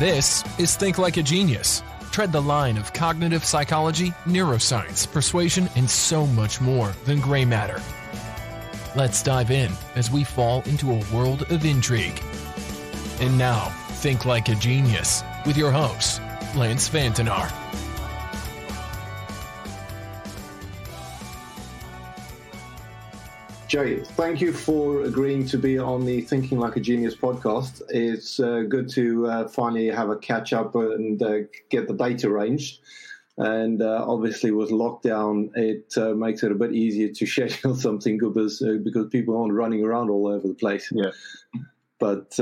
This is Think Like a Genius. Tread the line of cognitive psychology, neuroscience, persuasion, and so much more than gray matter. Let's dive in as we fall into a world of intrigue. And now, Think Like a Genius with your host, Lance Vantanar. Jay, thank you for agreeing to be on the Thinking Like a Genius podcast. It's uh, good to uh, finally have a catch up and uh, get the data arranged. And uh, obviously, with lockdown, it uh, makes it a bit easier to schedule something because, uh, because people aren't running around all over the place. Yeah. But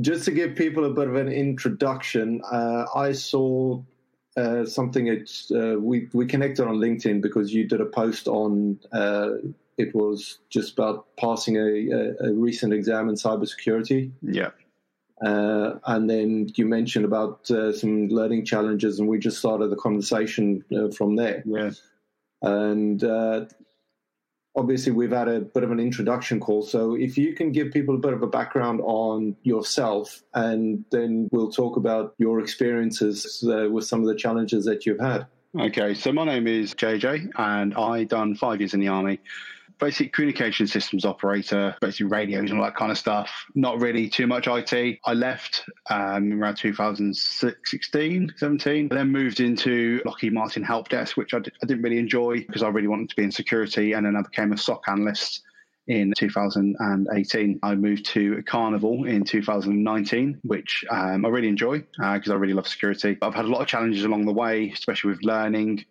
just to give people a bit of an introduction, I saw uh, something that uh, we we connected on LinkedIn because you did a post on uh, it was just about passing a, a, a recent exam in cybersecurity. Yeah. Uh, and then you mentioned about uh, some learning challenges, and we just started the conversation uh, from there. Yeah. And uh, obviously, we've had a bit of an introduction call. So, if you can give people a bit of a background on yourself, and then we'll talk about your experiences uh, with some of the challenges that you've had. Okay, so my name is JJ, and I done five years in the army basic communication systems operator, basically radios and all that kind of stuff. Not really too much IT. I left um, around 2016, 17, then moved into Lockheed Martin help desk, which I d- I didn't really enjoy because I really wanted to be in security. And then I became a SOC analyst in 2018. I moved to Carnival in 2019, which um, I really enjoy because uh, I really love security. I've had a lot of challenges along the way, especially with learning.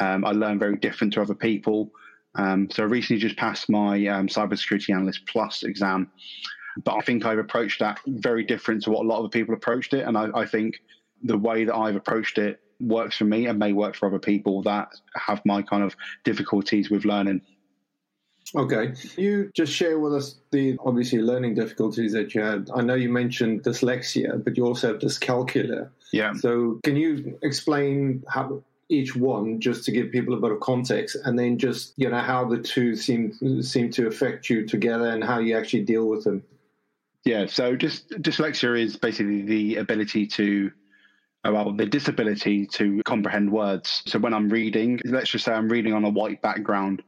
Um, I learn very different to other people. Um, so I recently just passed my um, Cybersecurity Analyst Plus exam, but I think I've approached that very different to what a lot of people approached it. And I, I think the way that I've approached it works for me and may work for other people that have my kind of difficulties with learning. Okay. You just share with us the obviously learning difficulties that you had. I know you mentioned dyslexia, but you also have dyscalculia. Yeah. So can you explain how each one just to give people a bit of context and then just you know how the two seem seem to affect you together and how you actually deal with them. Yeah so just dyslexia is basically the ability to uh, well the disability to comprehend words. So when i'm reading let's just say i'm reading on a white background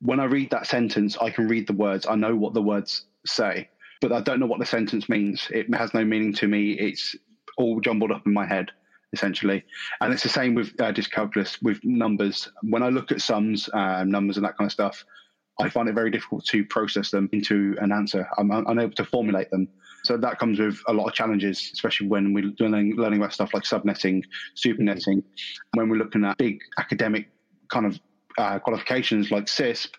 when i read that sentence i can read the words i know what the words say but i don't know what the sentence means. It has no meaning to me. It's all jumbled up in my head essentially. And it's the same with uh, dyscalculus with numbers. When I look at sums, uh, numbers, and that kind of stuff, I find it very difficult to process them into an answer. I'm unable to formulate them. So that comes with a lot of challenges, especially when we're learning, learning about stuff like subnetting, supernetting. When we're looking at big academic kind of uh, qualifications like CISSP.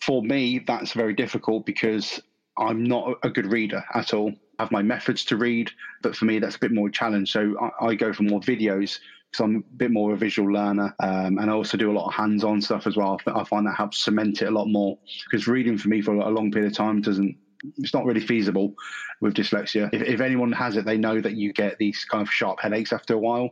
for me, that's very difficult because I'm not a good reader at all have my methods to read, but for me, that's a bit more challenge. So I, I go for more videos because I'm a bit more of a visual learner. Um, and I also do a lot of hands on stuff as well. I find that helps cement it a lot more because reading for me for a long period of time doesn't it's not really feasible with dyslexia. If, if, anyone has it, they know that you get these kind of sharp headaches after a while.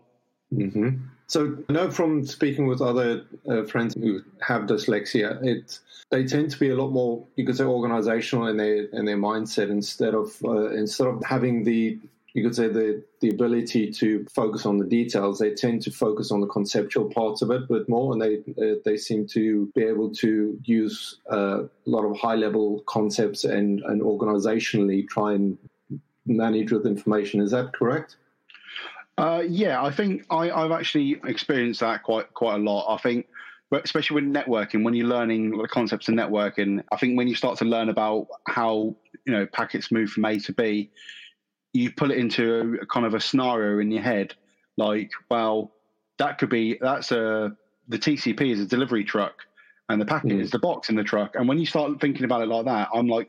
Mm-hmm. So I know from speaking with other uh, friends who have dyslexia, it they tend to be a lot more you could say organizational in their in their mindset instead of uh, instead of having the you could say the the ability to focus on the details. They tend to focus on the conceptual parts of it a bit more, and they uh, they seem to be able to use uh, a lot of high level concepts and and organizationally try and manage with information. Is that correct? Uh, yeah, I think I, have actually experienced that quite quite a lot. I think, especially with networking, when you're learning the concepts of networking, I think when you start to learn about how you know packets move from A to B, you put it into a, a kind of a scenario in your head, like, well, that could be that's a the TCP is a delivery truck, and the packet mm. is the box in the truck. And when you start thinking about it like that, I'm like,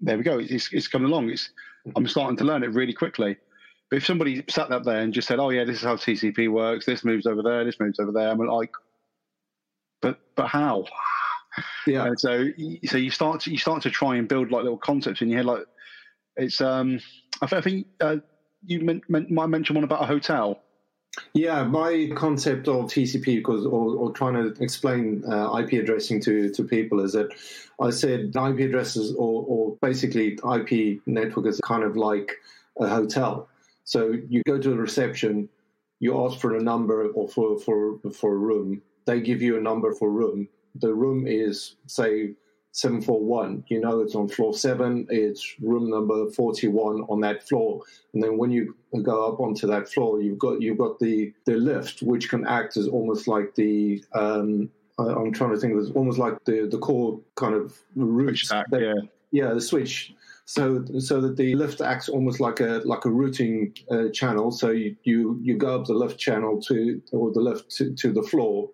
there we go, it's it's coming along. It's I'm starting to learn it really quickly. If somebody sat up there and just said, "Oh yeah, this is how TCP works. This moves over there. This moves over there," I'm like, "But but how?" Yeah. And so so you start to you start to try and build like little concepts in your head. Like it's um I think uh, you meant, meant, might mention one about a hotel. Yeah, my concept of TCP, because or, or trying to explain uh, IP addressing to, to people is that I said IP addresses or, or basically IP network is kind of like a hotel. So you go to the reception, you ask for a number or for for for a room. They give you a number for a room. The room is say 741. You know it's on floor seven. It's room number 41 on that floor. And then when you go up onto that floor, you've got you've got the the lift, which can act as almost like the um, I'm trying to think. It's almost like the the core kind of route. yeah, yeah, the switch. So so that the lift acts almost like a like a routing uh, channel. So you, you you go up the lift channel to or the lift to, to the floor,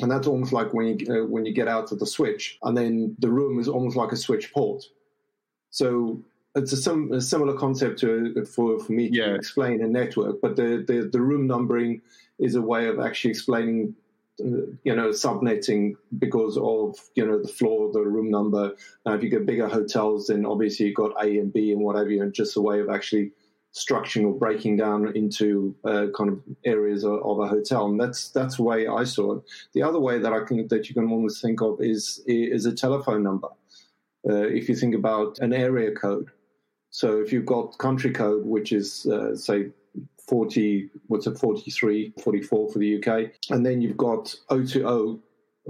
and that's almost like when you uh, when you get out of the switch, and then the room is almost like a switch port. So it's a, sim, a similar concept to for for me yeah. to explain a network, but the, the the room numbering is a way of actually explaining you know, subnetting because of, you know, the floor, the room number. Now, if you get bigger hotels, then obviously you've got A and B and whatever, and just a way of actually structuring or breaking down into uh, kind of areas of, of, a hotel. And that's that's the way I saw it. The other way that I can that you can almost think of is is a telephone number. Uh, if you think about an area code, so if you've got country code, which is uh, say 40, what's it, 43, 44 for the UK. And then you've got O2O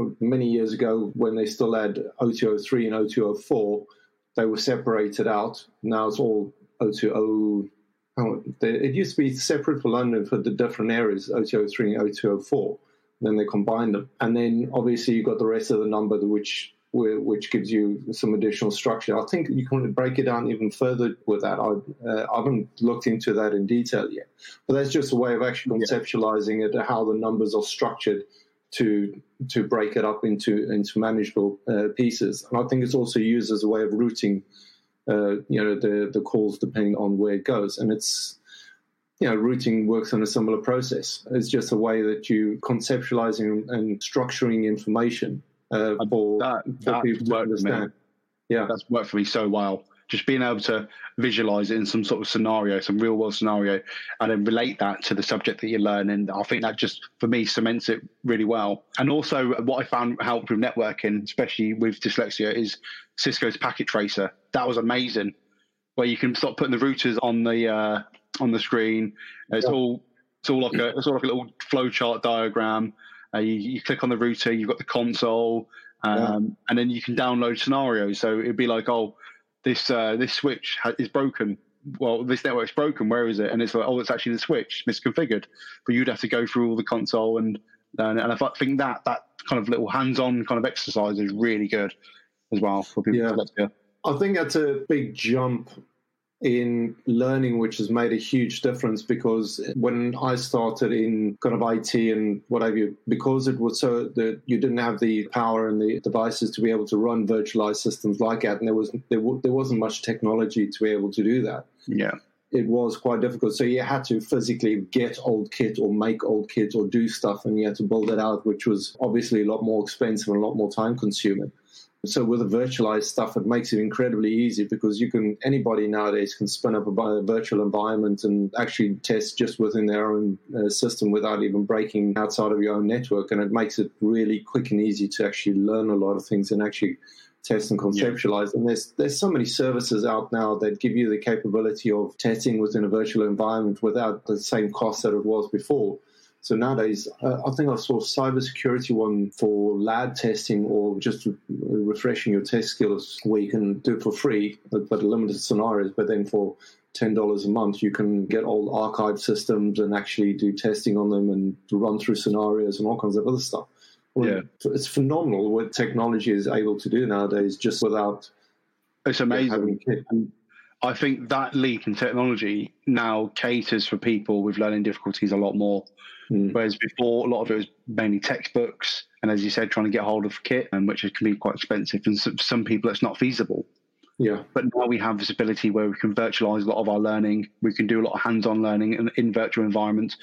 uh, many years ago when they still had O203 and O204. They were separated out. Now it's all O2O. It used to be separate for London for the different areas, O203 and O204. Then they combined them. And then obviously you've got the rest of the number, which which gives you some additional structure. I think you can break it down even further with that. I, uh, I haven't looked into that in detail yet, but that's just a way of actually conceptualizing yeah. it, how the numbers are structured to to break it up into into manageable uh, pieces. And I think it's also used as a way of routing, uh, you know, the the calls depending on where it goes. And it's you know, routing works on a similar process. It's just a way that you conceptualizing and structuring information uh, for, that, for people to understand. Yeah, that's worked for me so well. Just being able to visualize it in some sort of scenario, some real world scenario, and then relate that to the subject that you're learning. I think that just, for me, cements it really well. And also, what I found helped with networking, especially with dyslexia, is Cisco's Packet Tracer. That was amazing, where you can start putting the routers on the uh, on the screen. It's yeah. all it's all like a it's all like a little flowchart diagram uh, you, you, click on the router, you've got the console, um, yeah. and then you can download scenarios. So it'd be like, oh, this uh, this switch is broken. Well, this network's broken. Where is it? And it's like, oh, it's actually the switch misconfigured. But you'd have to go through all the console and and, and I think that that kind of little hands-on kind of exercise is really good as well for people. Yeah. To I think that's a big jump in learning, which has made a huge difference because when I started in kind of IT and what have you, because it was so that you didn't have the power and the devices to be able to run virtualized systems like that, and there was there, there wasn't much technology to be able to do that. Yeah. It was quite difficult. So you had to physically get old kit or make old kit or do stuff, and you had to build it out, which was obviously a lot more expensive and a lot more time consuming. So with the virtualized stuff, it makes it incredibly easy because you can anybody nowadays can spin up a, virtual environment and actually test just within their own uh, system without even breaking outside of your own network, and it makes it really quick and easy to actually learn a lot of things and actually test and conceptualize. Yeah. And there's there's so many services out now that give you the capability of testing within a virtual environment without the same cost that it was before. So nowadays, uh, I think I saw a cybersecurity one for lab testing or just refreshing your test skills where you can do it for free, but, but limited scenarios. But then for ten dollars a month, you can get old archive systems and actually do testing on them and run through scenarios and all kinds of other stuff. Well, yeah, it's phenomenal what technology is able to do nowadays, just without. It's amazing. I think that leap in technology now caters for people with learning difficulties a lot more. Mm. Whereas before, a lot of it was mainly textbooks, and as you said, trying to get hold of kit, and which can be quite expensive, and for some people, it's not feasible. Yeah. But now we have this ability where we can virtualize a lot of our learning. We can do a lot of hands-on learning in, in virtual environments.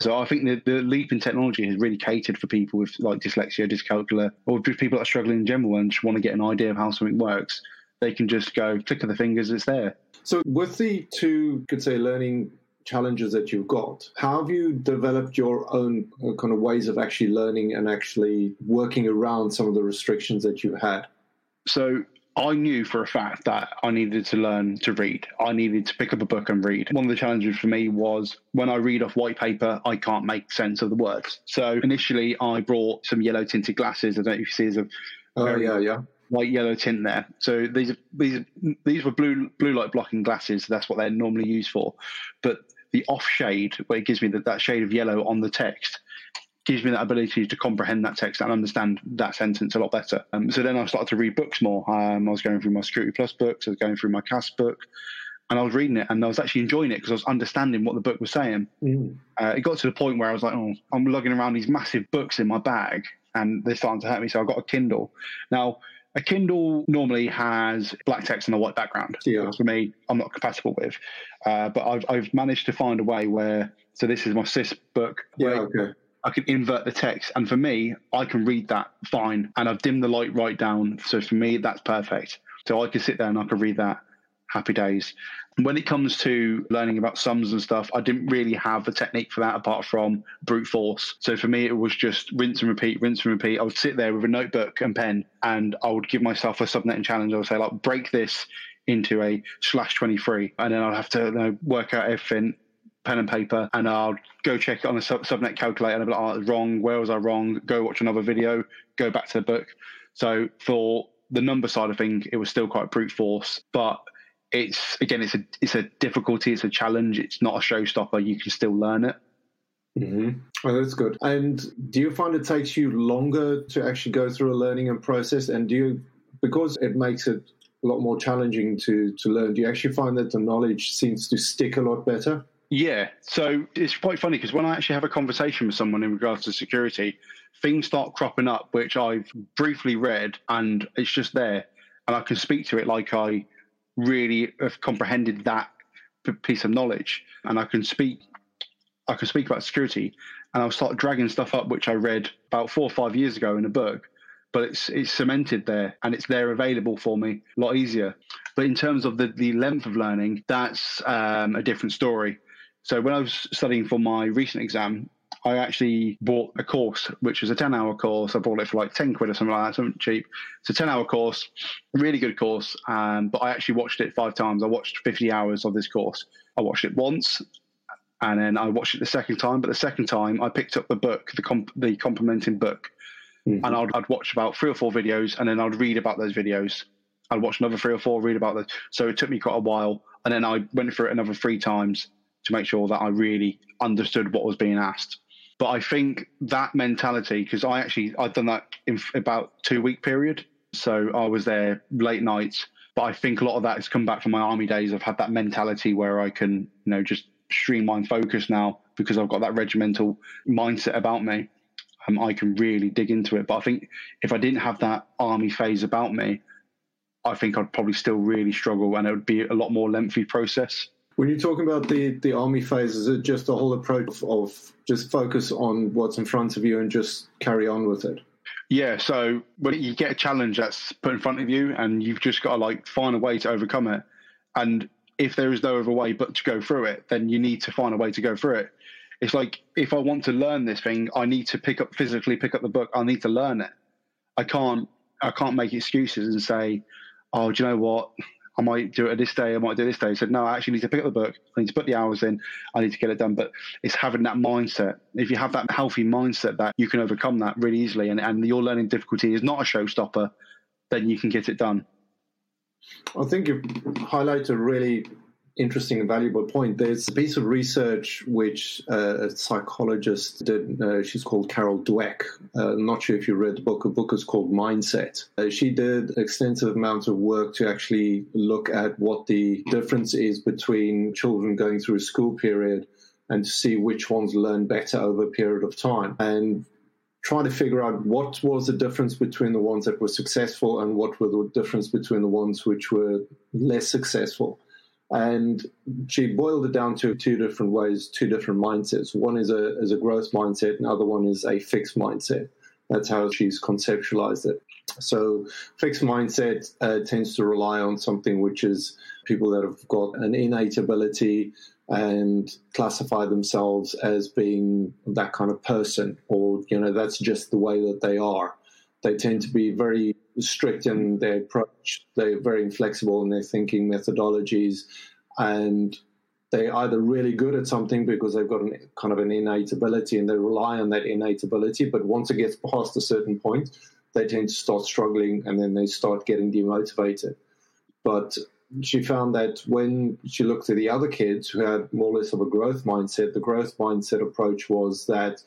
So I think the, the leap in technology has really catered for people with like dyslexia, dyscalculia, or just people that are struggling in general and just want to get an idea of how something works. They can just go click of the fingers, it's there. So with the two, could say, learning challenges that you've got. How have you developed your own uh, kind of ways of actually learning and actually working around some of the restrictions that you've had? So I knew for a fact that I needed to learn to read. I needed to pick up a book and read. One of the challenges for me was when I read off white paper, I can't make sense of the words. So initially, I brought some yellow tinted glasses. I don't know if you see, there's a oh yeah, yeah, white yellow tint there. So these these these were blue blue light blocking glasses. That's what they're normally used for. But the off shade, where it gives me that, that shade of yellow on the text, gives me that ability to comprehend that text and understand that sentence a lot better. Um, so then I started to read books more. Um, I was going through my Security Plus books, I was going through my CAS book, and I was reading it and I was actually enjoying it because I was understanding what the book was saying. Mm. Uh, it got to the point where I was like, oh, I'm lugging around these massive books in my bag and they're starting to hurt me. So I got a Kindle. Now, a Kindle normally has black text and a white background. Yeah. For me, I'm not compatible with. Uh, but I've, I've managed to find a way where, so this is my CIS book. Yeah, okay. I can invert the text. And for me, I can read that fine. And I've dimmed the light right down. So for me, that's perfect. So I can sit there and I can read that happy days. When it comes to learning about sums and stuff, I didn't really have a technique for that apart from brute force. So for me, it was just rinse and repeat, rinse and repeat. I would sit there with a notebook and pen and I would give myself a subnetting challenge. I would say, like, break this into a slash 23. And then I'd have to you know, work out everything pen and paper and I'll go check it on a sub- subnet calculator and I'll be like, oh, wrong. Where was I wrong? Go watch another video, go back to the book. So for the number side of things, it was still quite brute force, but it's again, it's a it's a difficulty, it's a challenge. It's not a showstopper. You can still learn it. Mm-hmm. Oh, that's good. And do you find it takes you longer to actually go through a learning and process? And do you, because it makes it a lot more challenging to to learn, do you actually find that the knowledge seems to stick a lot better? Yeah, so it's quite funny because when I actually have a conversation with someone in regards to security, things start cropping up which I've briefly read and it's just there, and I can speak to it like I really have comprehended that piece of knowledge, and I can speak, I can speak about security, and I'll start dragging stuff up which I read about four or five years ago in a book, but it's it's cemented there and it's there available for me a lot easier. But in terms of the, the length of learning, that's um, a different story. So when I was studying for my recent exam, I actually bought a course, which was a 10 hour course. I bought it for like 10 quid or something like that, something cheap. It's a 10 hour course, really good course. Um, but I actually watched it five times. I watched 50 hours of this course. I watched it once and then I watched it the second time. But the second time, I picked up the book, the, comp- the complementing book, mm-hmm. and I'd, I'd watch about three or four videos and then I'd read about those videos. I'd watch another three or four, read about those. So it took me quite a while. And then I went through it another three times to make sure that I really understood what was being asked. But I think that mentality, because I actually I've done that in about two week period, so I was there late nights. But I think a lot of that has come back from my army days. I've had that mentality where I can, you know, just streamline focus now because I've got that regimental mindset about me. Um, I can really dig into it. But I think if I didn't have that army phase about me, I think I'd probably still really struggle, and it would be a lot more lengthy process. When you're talking about the, the army phase, is it just a whole approach of, just focus on what's in front of you and just carry on with it? Yeah, so when you get a challenge that's put in front of you and you've just got to like find a way to overcome it. And if there is no other way but to go through it, then you need to find a way to go through it. It's like if I want to learn this thing, I need to pick up physically pick up the book. I need to learn it. I can't I can't make excuses and say, Oh, do you know what? I might do it at this day, I might do this day. He said, no, I actually need to pick up the book. I need to put the hours in. I need to get it done. But it's having that mindset. If you have that healthy mindset that you can overcome that really easily and, and your learning difficulty is not a showstopper, then you can get it done. I think you highlight a really interesting and valuable point. There's a piece of research which uh, a psychologist did. Uh, she's called Carol Dweck. Uh, I'm not sure if you read the book. The book is called Mindset. Uh, she did extensive amounts of work to actually look at what the difference is between children going through a school period and to see which ones learn better over a period of time. And try to figure out what was the difference between the ones that were successful and what were the difference between the ones which were less successful. And she boiled it down to two different ways, two different mindsets. One is a, is a growth mindset, and the other one is a fixed mindset. That's how she's conceptualized it. So, fixed mindset uh, tends to rely on something which is people that have got an innate ability and classify themselves as being that kind of person, or, you know, that's just the way that they are They tend to be very strict in their approach. They're very inflexible in their thinking methodologies, and they're either really good at something because they've got an, kind of an innate ability and they rely on that innate ability. But once it gets past a certain point, they tend to start struggling and then they start getting demotivated. But she found that when she looked at the other kids who had more or less of a growth mindset, the growth mindset approach was that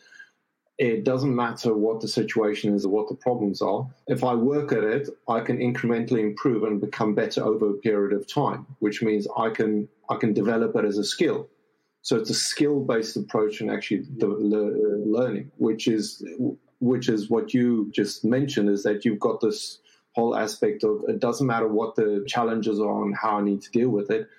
it doesn't matter what the situation is or what the problems are. If I work at it, I can incrementally improve and become better over a period of time, which means I can I can develop it as a skill. So it's a skill based approach and actually the uh, learning, which is which is what you just mentioned, is that you've got this whole aspect of it doesn't matter what the challenges are and how I need to deal with it.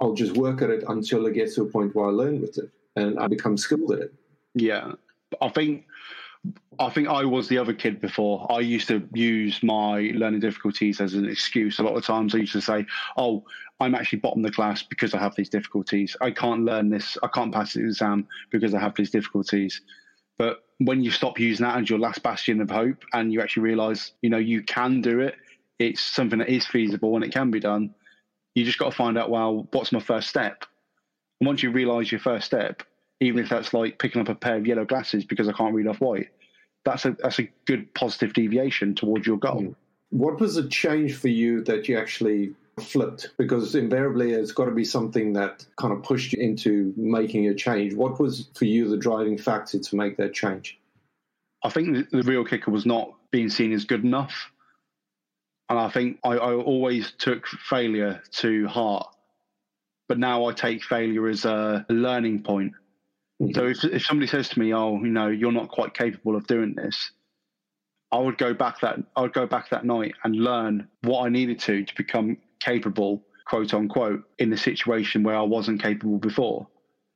I'll just work at it until it gets to a point where I learn with it and I become skilled at it. Yeah, I think I think I was the other kid before. I used to use my learning difficulties as an excuse. A lot of times I used to say, Oh, I'm actually bottom of the class because I have these difficulties. I can't learn this. I can't pass the exam because I have these difficulties. But when you stop using that as your last bastion of hope and you actually realize, you know, you can do it, it's something that is feasible and it can be done. You just got to find out, well, what's my first step? And once you realize your first step, even if that's like picking up a pair of yellow glasses because I can't read off white. That's a that's a good positive deviation towards your goal. What was the change for you that you actually flipped? Because invariably it's got to be something that kind of pushed you into making a change. What was for you the driving factor to make that change? I think the, the real kicker was not being seen as good enough. And I think I, I always took failure to heart. But now I take failure as a learning point so if, if somebody says to me, "Oh, you know, you're not quite capable of doing this," I would go back that I would go back that night and learn what I needed to to become capable, quote unquote, in the situation where I wasn't capable before.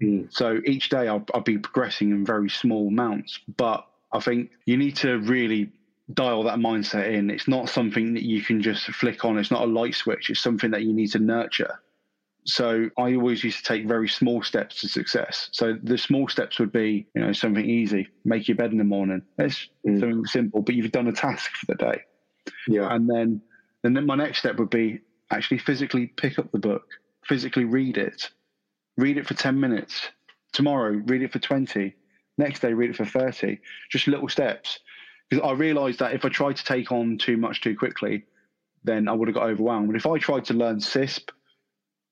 Mm. So each day I'll, I'll be progressing in very small amounts, but I think you need to really dial that mindset in. It's not something that you can just flick on. It's not a light switch. It's something that you need to nurture. So I always used to take very small steps to success. So the small steps would be, you know, something easy, make your bed in the morning. It's mm. something simple, but you've done a task for the day. Yeah. And then, and then my next step would be actually physically pick up the book, physically read it, read it for 10 minutes. Tomorrow, read it for 20. Next day, read it for 30. Just little steps. Because I realized that if I tried to take on too much too quickly, then I would have got overwhelmed. But if I tried to learn CISSP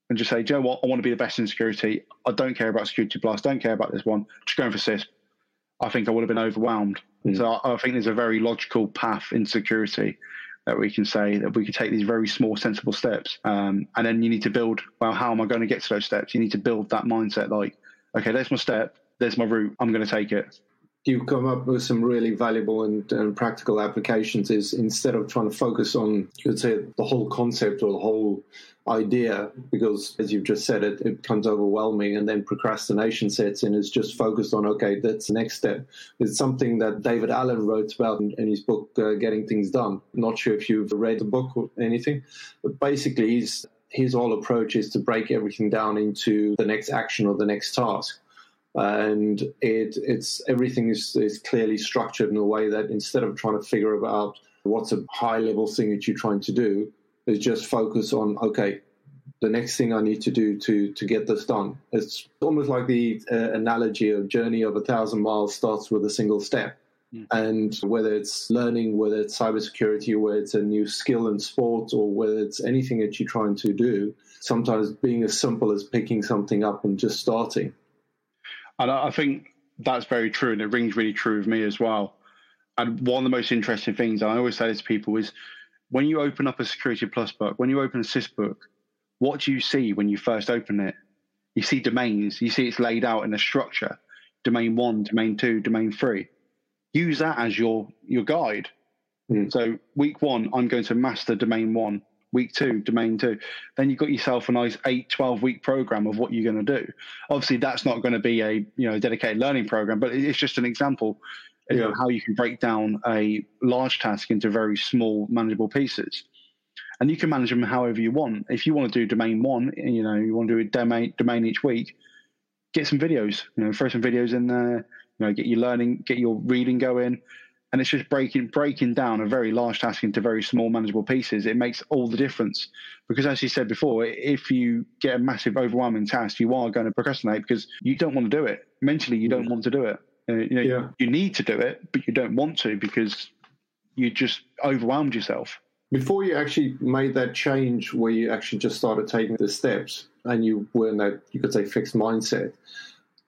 and just say, Joe, what? I want to be the best in security. I don't care about security plus. Don't care about this one. Just going for CISSP. I think I would have been overwhelmed. Mm. So I, I, think there's a very logical path in security that we can say that we can take these very small, sensible steps. Um, and then you need to build, well, how am I going to get to those steps? You need to build that mindset like, okay, there's my step, there's my route, I'm going to take it you've come up with some really valuable and, and, practical applications is instead of trying to focus on you could say the whole concept or the whole idea because as you've just said it, it becomes overwhelming and then procrastination sets in is just focused on okay that's the next step. It's something that david allen wrote about in, in his book uh, getting things done. Not sure if you've read the book or anything but basically his his whole approach is to break everything down into the next action or the next task and it it's everything is, is clearly structured in a way that instead of trying to figure out what's a high level thing that you're trying to do is just focus on okay the next thing i need to do to to get this done. It's almost like the uh, analogy of journey of a thousand miles starts with a single step. Mm. and whether it's learning whether it's cybersecurity whether it's a new skill in sport or whether it's anything that you're trying to do sometimes being as simple as picking something up and just starting and I think that's very true, and it rings really true of me as well. And one of the most interesting things, and I always say this to people, is when you open up a Security Plus book, when you open a CISSP book, what do you see when you first open it? You see domains. You see it's laid out in a structure: domain one, domain two, domain three. Use that as your your guide. Mm. So week one, I'm going to master domain one week two, domain two. Then you've got yourself a nice eight, 12 week program of what you're going to do. Obviously, that's not going to be a you know dedicated learning program, but it's just an example yeah. of how you can break down a large task into very small, manageable pieces. And you can manage them however you want. If you want to do domain one, you know, you want to do a domain domain each week, get some videos. You know, throw some videos in there. You know, get your learning, get your reading going, and it's just breaking breaking down a very large task into very small manageable pieces. It makes all the difference because as you said before if you get a massive overwhelming task you are going to procrastinate because you don't want to do it. Mentally you don't want to do it. Uh, you know yeah. you need to do it but you don't want to because you just overwhelmed yourself. Before you actually made that change where you actually just started taking the steps and you were in that you could say fixed mindset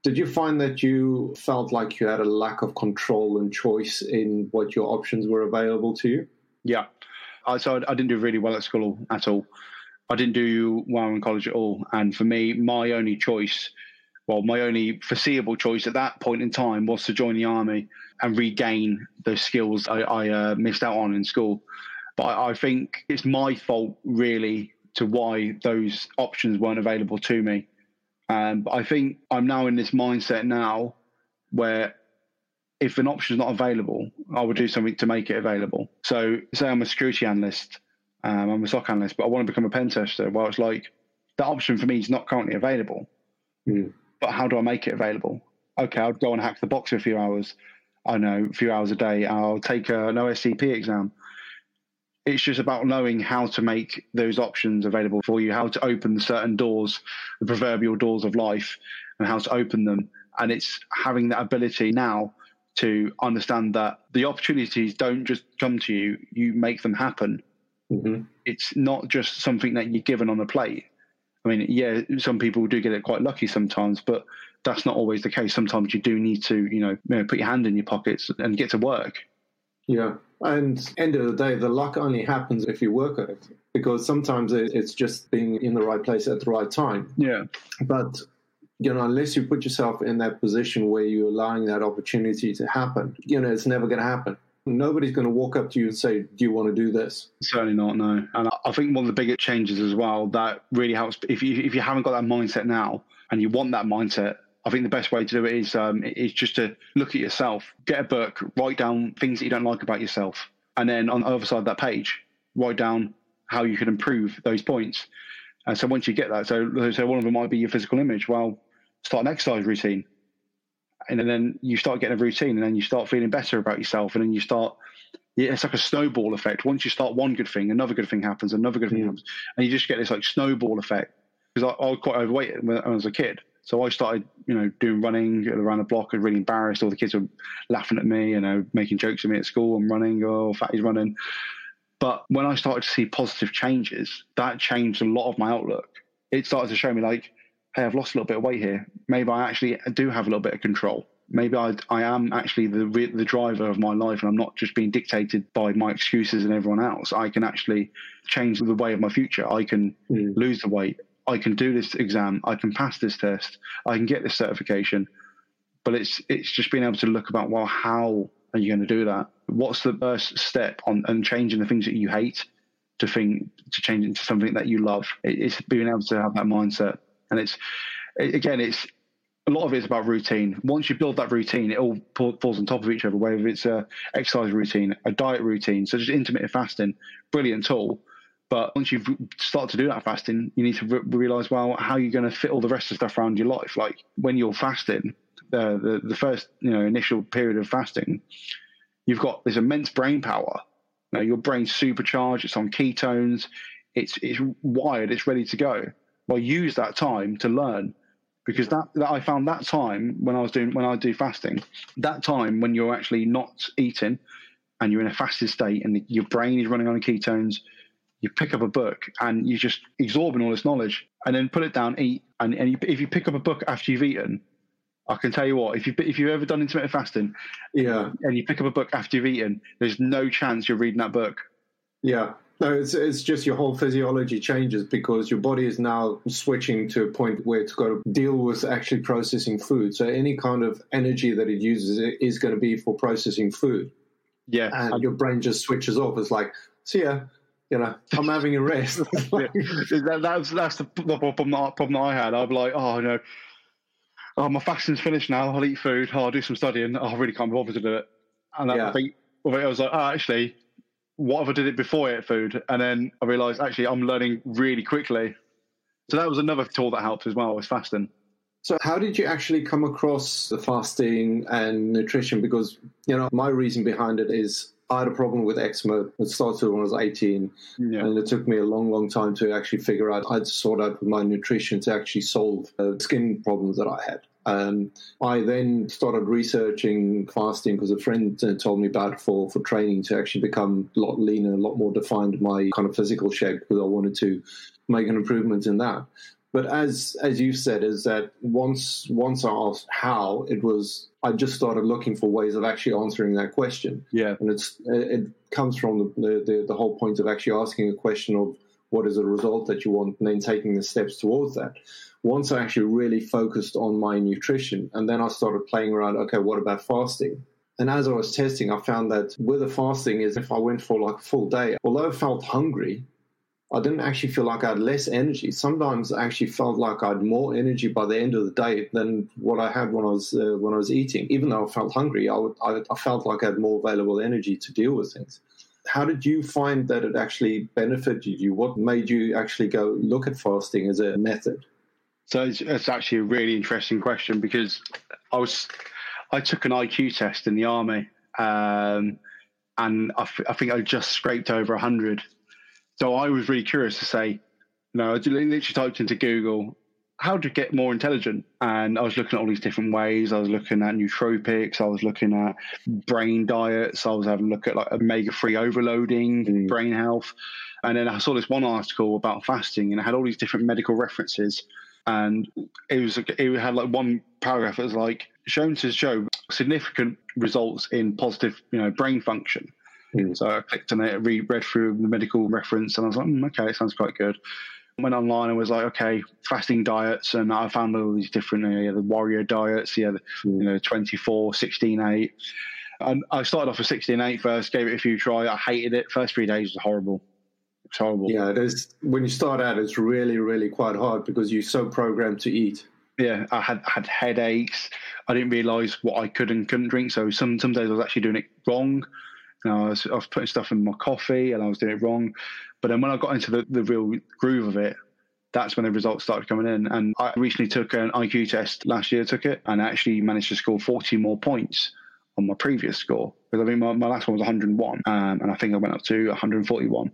did you find that you felt like you had a lack of control and choice in what your options were available to you? Yeah. I, so I, didn't do really well at school at all. I didn't do well in college at all. And for me, my only choice, well, my only foreseeable choice at that point in time was to join the army and regain those skills I, I uh, missed out on in school. But I, I think it's my fault, really, to why those options weren't available to me. Um, but I think I'm now in this mindset now where if an option is not available, I would do something to make it available. So, say I'm a security analyst, um, I'm a SOC analyst, but I want to become a pen tester. Well, it's like that option for me is not currently available. Mm. But how do I make it available? Okay, I'll go and hack the box for a few hours. I know, a few hours a day. I'll take a, an OSCP exam it's just about knowing how to make those options available for you, how to open certain doors, the proverbial doors of life, and how to open them. And it's having that ability now to understand that the opportunities don't just come to you, you make them happen. Mm-hmm. It's not just something that you're given on a plate. I mean, yeah, some people do get it quite lucky sometimes, but that's not always the case. Sometimes you do need to, you know, you know put your hand in your pockets and get to work. Yeah. And end of the day, the luck only happens if you work at it because sometimes it's just being in the right place at the right time. Yeah. But you know, unless you put yourself in that position where you're allowing that opportunity to happen, you know, it's never going to happen. Nobody's going to walk up to you and say, "Do you want to do this?" Certainly not. No. And I think one of the biggest changes as well that really helps if you if you haven't got that mindset now and you want that mindset, I think the best way to do it is um, is just to look at yourself, get a book, write down things that you don't like about yourself, and then on the other side of that page, write down how you can improve those points. And so once you get that, so so one of them might be your physical image. Well, start an exercise routine, and then you start getting a routine, and then you start feeling better about yourself, and then you start. It's like a snowball effect. Once you start one good thing, another good thing happens, another good thing happens, and you just get this like snowball effect. Because I, I was quite overweight when I was a kid, so I started, you know, doing running around the block and really embarrassed. All the kids were laughing at me, you know, making jokes at me at school. I'm running, oh, fatty's running. But when I started to see positive changes, that changed a lot of my outlook. It started to show me like, hey, I've lost a little bit of weight here. Maybe I actually do have a little bit of control. Maybe I, I am actually the the driver of my life, and I'm not just being dictated by my excuses and everyone else. I can actually change the way of my future. I can mm. lose the weight. I can do this exam, I can pass this test, I can get this certification. But it's it's just being able to look about well, how are you going to do that? What's the first step on and changing the things that you hate to think to change into something that you love? It's being able to have that mindset, and it's again, it's a lot of it's about routine. Once you build that routine, it all falls on top of each other. Whether it's a exercise routine, a diet routine, so just intermittent fasting, brilliant tool. But once you've started to do that fasting, you need to re- realize, well, how you're you going to fit all the rest of stuff around your life? Like when you're fasting, the, the, the first you know initial period of fasting, you've got this immense brain power. You know, your brain's supercharged. It's on ketones. It's it's wired. It's ready to go. Well, use that time to learn because that, that I found that time when I was doing when I do fasting, that time when you're actually not eating and you're in a fasted state and your brain is running on ketones you pick up a book and you're just absorbing all this knowledge and then put it down, eat. And, and you, if you pick up a book after you've eaten, I can tell you what, if, you, if you've ever done intermittent fasting yeah, and you pick up a book after you've eaten, there's no chance you're reading that book. Yeah. No, it's, it's just your whole physiology changes because your body is now switching to a point where it's got to deal with actually processing food. So any kind of energy that it uses is going to be for processing food. Yeah. And your brain just switches off. It's like, see ya you know, I'm having a rest. yeah. that, that's that's the problem that, problem that I had. I'd be like, oh no, oh my fasting's finished now. I'll eat food. Oh, I'll do some studying. Oh, I really can't be bothered to do it. And yeah. I think I was like, oh, actually, what if I did it before I ate food? And then I realised actually I'm learning really quickly. So that was another tool that helps as well. Was fasting. So, how did you actually come across the fasting and nutrition? Because, you know, my reason behind it is I had a problem with eczema. It started when I was 18, yeah. and it took me a long, long time to actually figure out. I'd sort out my nutrition to actually solve the skin problems that I had. Um, I then started researching fasting because a friend uh, told me about it for, for training to actually become a lot leaner, a lot more defined my kind of physical shape because I wanted to make an improvement in that. But as as you said, is that once once I asked how, it was I just started looking for ways of actually answering that question. Yeah, and it's it comes from the the, the whole point of actually asking a question of what is the result that you want, and then taking the steps towards that. Once I actually really focused on my nutrition, and then I started playing around. Okay, what about fasting? And as I was testing, I found that with the fasting is if I went for like a full day, although I felt hungry, I didn't actually feel like I had less energy. Sometimes I actually felt like I had more energy by the end of the day than what I had when I was uh, when I was eating. Even though I felt hungry, I, would, I, I felt like I had more available energy to deal with things. How did you find that it actually benefited you? What made you actually go look at fasting as a method? So it's, it's actually a really interesting question because I was I took an IQ test in the army, um, and I, f- I think I just scraped over hundred so I was really curious to say, you know, I literally typed into Google, how to get more intelligent? And I was looking at all these different ways. I was looking at nootropics. I was looking at brain diets. I was having a look at like omega 3 overloading, mm. brain health. And then I saw this one article about fasting and it had all these different medical references. And it was it had like one paragraph that was like shown to show significant results in positive, you know, brain function. So I clicked on it, read, read through the medical reference, and I was like, mm, okay, it sounds quite good. Went online and was like, okay, fasting diets, and I found all these different, uh, yeah, the warrior diets, yeah, the, mm. you know, 24, 16, 8. And I started off with 16, 8 first, gave it a few try. I hated it. First three days was horrible. It's horrible. Yeah, it is. When you start out, it's really, really quite hard because you're so programmed to eat. Yeah, I had had headaches. I didn't realise what I could and couldn't drink. So some some days I was actually doing it wrong. You know, I was, I was putting stuff in my coffee and I was doing it wrong. But then when I got into the, the real groove of it, that's when the results started coming in. And I recently took an IQ test last year, took it, and actually managed to score 40 more points on my previous score. Because I mean, my, my last one was 101, um, and I think I went up to 141.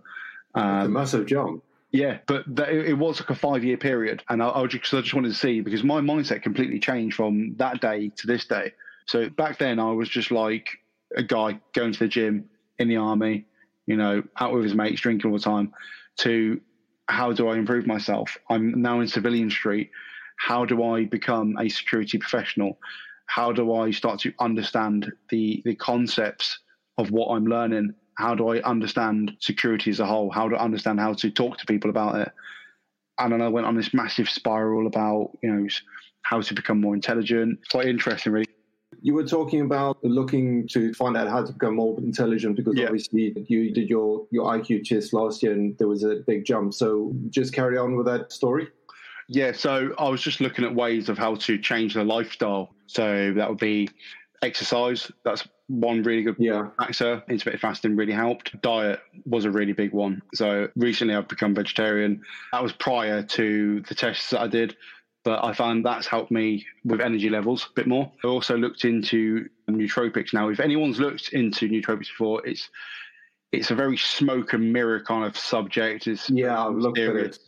Um, a massive jump. Yeah, but that, it was like a five year period. And I, I, just, I just wanted to see because my mindset completely changed from that day to this day. So back then, I was just like, a guy going to the gym in the army, you know, out with his mates, drinking all the time, to how do I improve myself? I'm now in civilian street. How do I become a security professional? How do I start to understand the the concepts of what I'm learning? How do I understand security as a whole? How do I understand how to talk to people about it? And then I went on this massive spiral about, you know, how to become more intelligent. Quite interesting, really. You were talking about looking to find out how to become more intelligent because yeah. obviously you did your, your IQ test last year and there was a big jump. So just carry on with that story. Yeah, so I was just looking at ways of how to change the lifestyle. So that would be exercise. That's one really good yeah. factor. Intermittent fasting really helped. Diet was a really big one. So recently I've become vegetarian. That was prior to the tests that I did but I found that's helped me with energy levels a bit more. I also looked into nootropics. Now, if anyone's looked into nootropics before, it's it's a very smoke and mirror kind of subject. It's yeah, I've looked at it,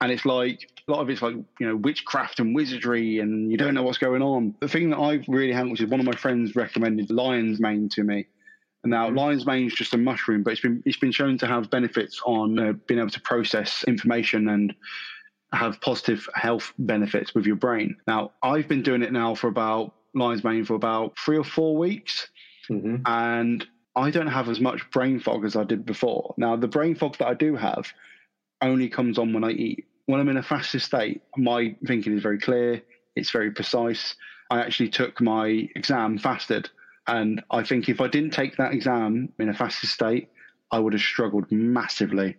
and it's like a lot of it's like you know witchcraft and wizardry, and you don't know what's going on. The thing that I've really haven't, which is one of my friends recommended lion's mane to me. And now, mm-hmm. lion's mane is just a mushroom, but it's been it's been shown to have benefits on uh, being able to process information and have positive health benefits with your brain. Now, I've been doing it now for about lion's mane for about three or four weeks, mm-hmm. and I don't have as much brain fog as I did before. Now, the brain fog that I do have only comes on when I eat. When I'm in a fasted state, my thinking is very clear, it's very precise. I actually took my exam fasted, and I think if I didn't take that exam in a fasted state, I would have struggled massively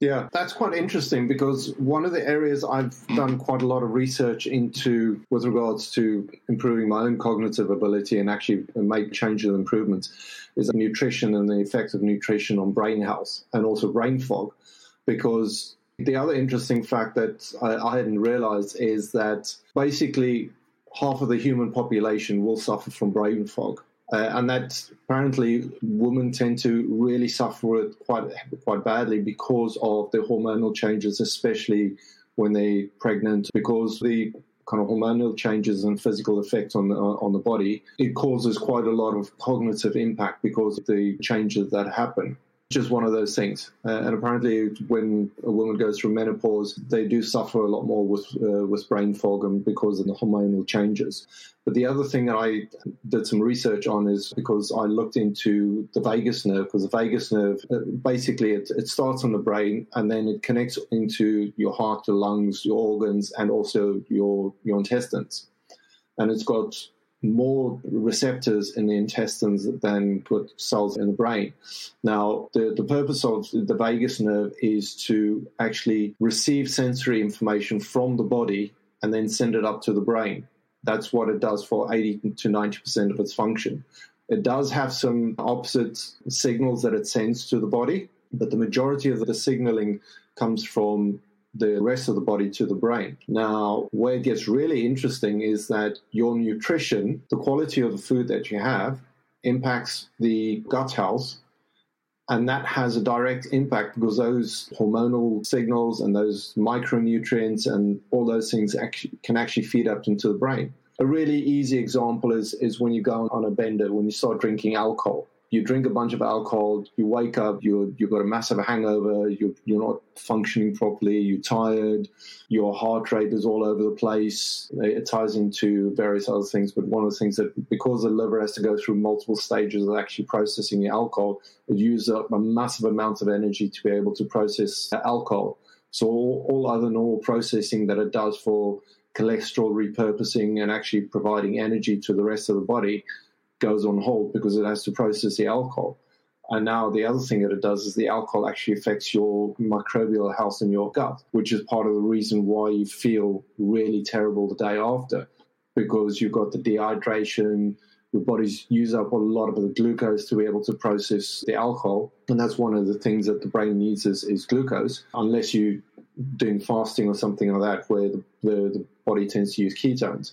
yeah, that's quite interesting because one of the areas I've done quite a lot of research into with regards to improving my own cognitive ability and actually make changes and improvements is nutrition and the effects of nutrition on brain health and also brain fog. Because The other interesting fact that I, I hadn't realized is that basically half of the human population will suffer from brain fog. Uh, and that apparently women tend to really suffer it quite quite badly because of the hormonal changes, especially when they're pregnant, because the kind of hormonal changes and physical effects on the, on the body, it causes quite a lot of cognitive impact because of the changes that happen just one of those things. Uh, and apparently, when a woman goes through menopause, they do suffer a lot more with uh, with brain fog and because of the hormonal changes. But the other thing that I did some research on is because I looked into the vagus nerve, because the vagus nerve uh, basically it, it starts on the brain and then it connects into your heart, your lungs, your organs, and also your your intestines. And it's got more receptors in the intestines than put cells in the brain. Now, the, the purpose of the vagus nerve is to actually receive sensory information from the body and then send it up to the brain. That's what it does for 80 to 90% of its function. It does have some opposite signals that it sends to the body, but the majority of the signaling comes from the rest of the body to the brain. Now, where it gets really interesting is that your nutrition, the quality of the food that you have, impacts the gut health. And that has a direct impact because those hormonal signals and those micronutrients and all those things actually, can actually feed up into the brain. A really easy example is, is when you go on a bender, when you start drinking alcohol you drink a bunch of alcohol, you wake up, you you've got a massive hangover, you're, you're not functioning properly, you're tired, your heart rate is all over the place. It ties into various other things, but one of the things that because the liver has to go through multiple stages of actually processing the alcohol, it uses up a massive amount of energy to be able to process alcohol. So all, all other normal processing that it does for cholesterol repurposing and actually providing energy to the rest of the body goes on hold because it has to process the alcohol. And now the other thing that it does is the alcohol actually affects your microbial health in your gut, which is part of the reason why you feel really terrible the day after, because you've got the dehydration, your body's use up a lot of the glucose to be able to process the alcohol. And that's one of the things that the brain needs is, is glucose, unless you're doing fasting or something like that, where the, the, the body tends to use ketones.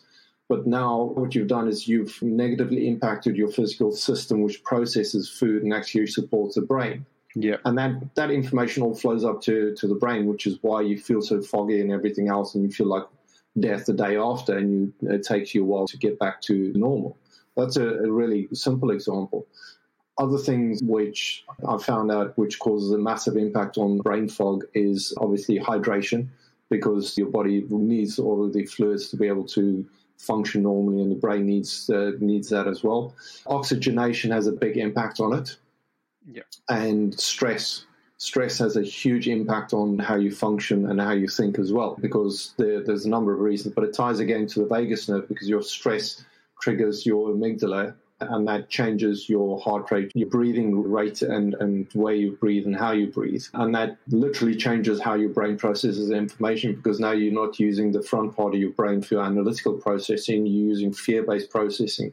But now what you've done is you've negatively impacted your physical system, which processes food and actually supports the brain. Yeah. And that, that information all flows up to, to the brain, which is why you feel so foggy and everything else, and you feel like death the day after, and you, it takes you a while to get back to normal. That's a, a really simple example. Other things which I found out which causes a massive impact on brain fog is obviously hydration, because your body needs all of the fluids to be able to function normally, and the brain needs uh, needs that as well. Oxygenation has a big impact on it, yeah. and stress. Stress has a huge impact on how you function and how you think as well, because there, there's a number of reasons. But it ties again to the vagus nerve because your stress triggers your amygdala, and that changes your heart rate, your breathing rate, and, and where you breathe and how you breathe. And that literally changes how your brain processes information because now you're not using the front part of your brain for analytical processing, you're using fear based processing.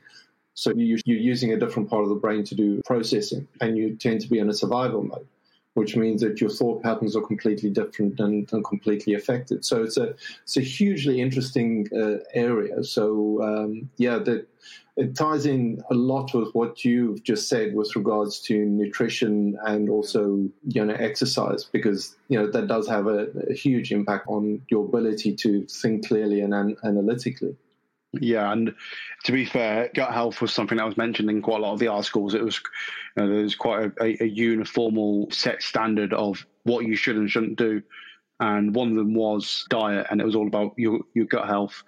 So you're using a different part of the brain to do processing, and you tend to be in a survival mode which means that your thought patterns are completely different and, and completely affected. So it's a it's a hugely interesting uh, area. So um, yeah, that it ties in a lot with what you've just said with regards to nutrition and also you know exercise because you know that does have a, a huge impact on your ability to think clearly and an- analytically. Yeah, and to be fair, gut health was something that was mentioned in quite a lot of the articles. It was you know, there's quite a, a, a uniformal set standard of what you should and shouldn't do, and one of them was diet, and it was all about your your gut health.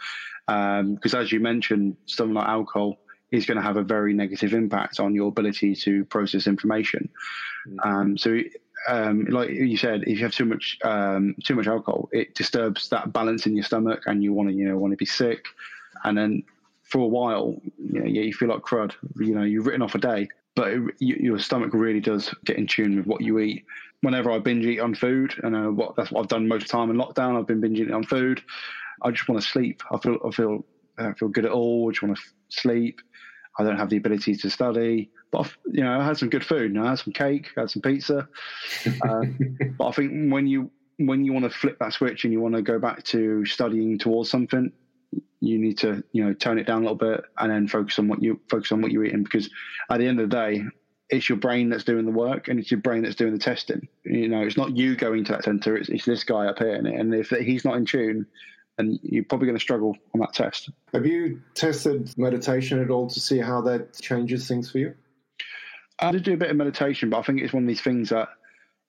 Because um, as you mentioned, something like alcohol is going to have a very negative impact on your ability to process information. Mm-hmm. Um, so um, like you said, if you have too much um, too much alcohol, it disturbs that balance in your stomach, and you want to you know want to be sick and then for a while, you know, yeah, you feel like crud. You know, you've written off a day, but it, you, your stomach really does get in tune with what you eat. Whenever I binge eat on food, and uh, what that's what I've done most of the time in lockdown, I've been binge eating on food. I just want to sleep. I feel I feel I feel good at all. I just want to sleep. I don't have the ability to study, but I've, you know, I had some good food. You know, I had some cake, I had some pizza. Uh, but I think when you when you want to flip that switch and you want to go back to studying towards something, you need to you know tone it down a little bit and then focus on what you focus on what you're eating because at the end of the day it's your brain that's doing the work and it's your brain that's doing the testing. You know it's not you going to that center it's, it's this guy up here and if he's not in tune then you're probably going to struggle on that test. Have you tested meditation at all to see how that changes things for you? I did do a bit of meditation but i think it's one of these things that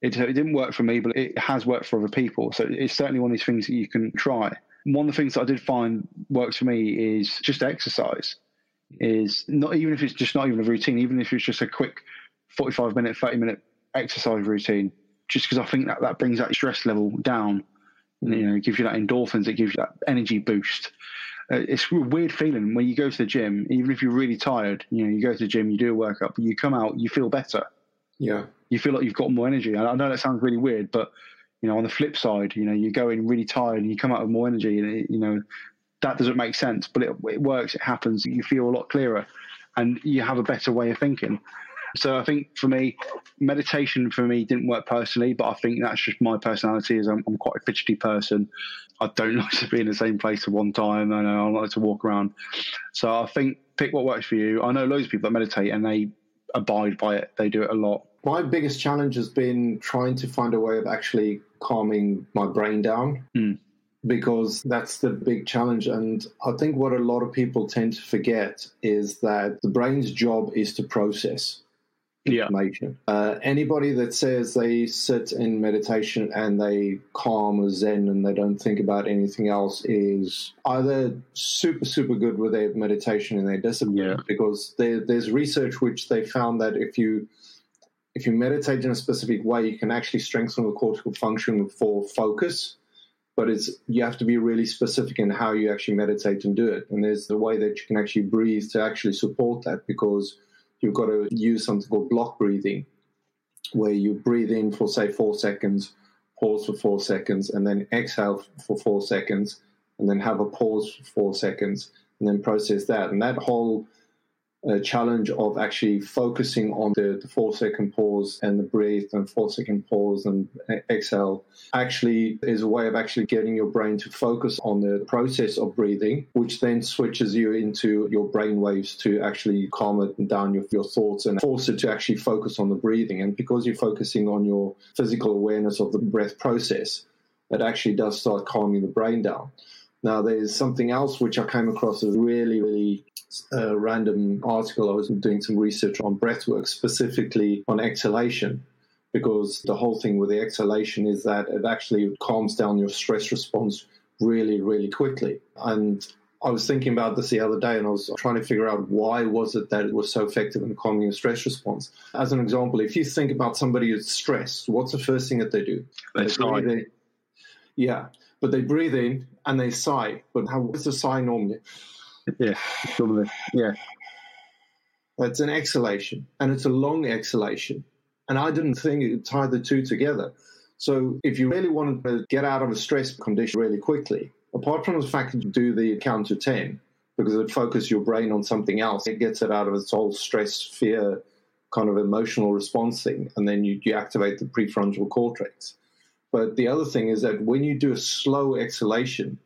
it, it didn't work for me but it has worked for other people. So it's certainly one of these things that you can try one of the things that I did find works for me is just exercise. Is not even if it's just not even a routine, even if it's just a quick forty-five minute, thirty minute exercise routine. Just because I think that that brings that stress level down. And, you know, it gives you that endorphins, it gives you that energy boost. Uh, it's a weird feeling when you go to the gym, even if you're really tired. You know, you go to the gym, you do a workout, but you come out, you feel better. Yeah, you feel like you've got more energy. I know that sounds really weird, but you know, on the flip side, you know, you go in really tired and you come out with more energy, and it, you know, that doesn't make sense, but it, it works. It happens. You feel a lot clearer, and you have a better way of thinking. So I think for me, meditation for me didn't work personally, but I think that's just my personality. Is I'm, I'm quite a fidgety person. I don't like to be in the same place at one time, and I like to walk around. So I think pick what works for you. I know loads of people that meditate and they abide by it. They do it a lot. My biggest challenge has been trying to find a way of actually calming my brain down. Mm. Because that's the big challenge. And I think what a lot of people tend to forget is that the brain's job is to process information. Yeah. Uh, anybody that says they sit in meditation and they calm or zen and they don't think about anything else is either super, super good with their meditation and their discipline yeah. because there, there's research which they found that if you if you meditate in a specific way, you can actually strengthen the cortical function for focus. But it's you have to be really specific in how you actually meditate and do it. And there's the way that you can actually breathe to actually support that because you've got to use something called block breathing, where you breathe in for say four seconds, pause for four seconds, and then exhale for four seconds, and then have a pause for four seconds, and then process that. And that whole uh, challenge of actually focusing on the, the, four second pause and the breathe and four second pause and exhale actually is a way of actually getting your brain to focus on the process of breathing, which then switches you into your brain waves to actually calm it down your, your thoughts and force it to actually focus on the breathing. And because you're focusing on your physical awareness of the breath process, it actually does start calming the brain down. Now, there's something else which I came across as really, really uh, random article. I was doing some research on breathwork, specifically on exhalation, because the whole thing with the exhalation is that it actually calms down your stress response really, really quickly. And I was thinking about this the other day and I was trying to figure out why was it that it was so effective in calming your stress response. As an example, if you think about somebody who's stressed, what's the first thing that they do? They, they Yeah but they breathe in and they sigh. But how is the sigh normally? Yeah, normally, yeah. It's an exhalation, and it's a long exhalation. And I didn't think it tie the two together. So if you really want to get out of a stress condition really quickly, apart from the fact that you do the count to 10, because it focuses your brain on something else, it gets it out of its whole stress, fear, kind of emotional response thing, and then you, you activate the prefrontal cortex. But the other thing is that when you do a slow exhalation,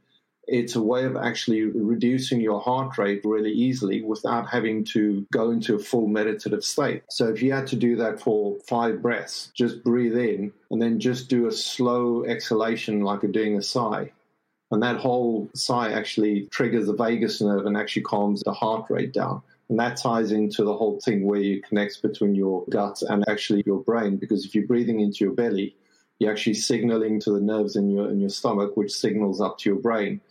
it's a way of actually reducing your heart rate really easily without having to go into a full meditative state. So if you had to do that for five breaths, just breathe in and then just do a slow exhalation like you're doing a sigh. And that whole sigh actually triggers the vagus nerve and actually calms the heart rate down. And that ties into the whole thing where you connect between your gut and actually your brain. Because if you're breathing into your belly, you're actually signaling to the nerves in your in your stomach, which signals up to your brain.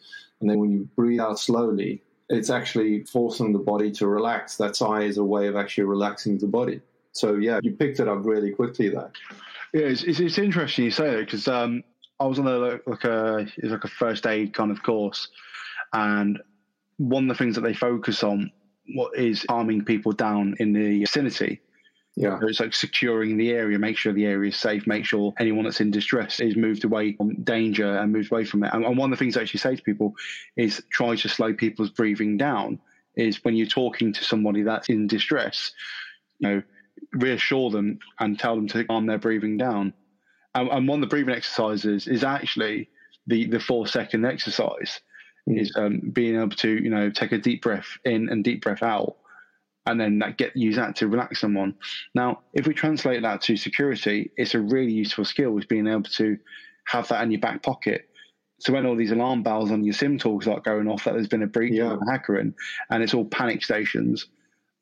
And then when you breathe out slowly, it's actually forcing the body to relax. That sigh is a way of actually relaxing the body. So yeah, you picked it up really quickly there. Yeah, it's, it's, it's interesting you say that because um, I was on a like a it's like a first aid kind of course, and one of the things that they focus on what is calming people down in the vicinity yeah. It's like securing the area, make sure the area is safe, make sure anyone that's in distress is moved away from danger and moved away from it. And, and one of the things I actually say to people is try to slow people's breathing down. Is when you're talking to somebody that's in distress, you know, reassure them and tell them to calm their breathing down. And, and one of the breathing exercises is actually the the four second exercise mm. is um, being able to you know take a deep breath in and deep breath out and then that get use that to relax someone. Now, if we translate that to security, it's a really useful skill is being able to have that in your back pocket. So when all these alarm bells on your SIEM tools start going off that there's been a breach yeah. or a hacker in, and it's all panic stations,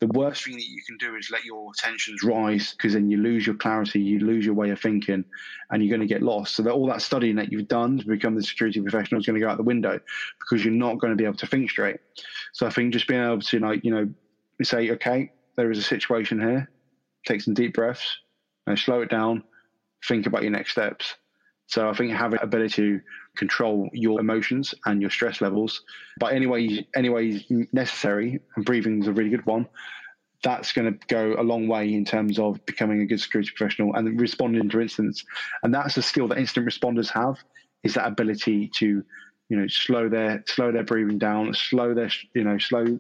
the worst thing that you can do is let your tensions rise because then you lose your clarity, you lose your way of thinking, and you're going to get lost. So that all that studying that you've done to become the security professional is going to go out the window because you're not going to be able to think straight. So I think just being able to like you know say, okay, there is a situation here, take some deep breaths, and slow it down, think about your next steps. So I think having the ability to control your emotions and your stress levels by any way, any way necessary, and breathing is a really good one. That's going to go a long way in terms of becoming a good security professional and responding to incidents. And that's a skill that incident responders have is that ability to, you know, slow their slow their breathing down, slow their, you know, slow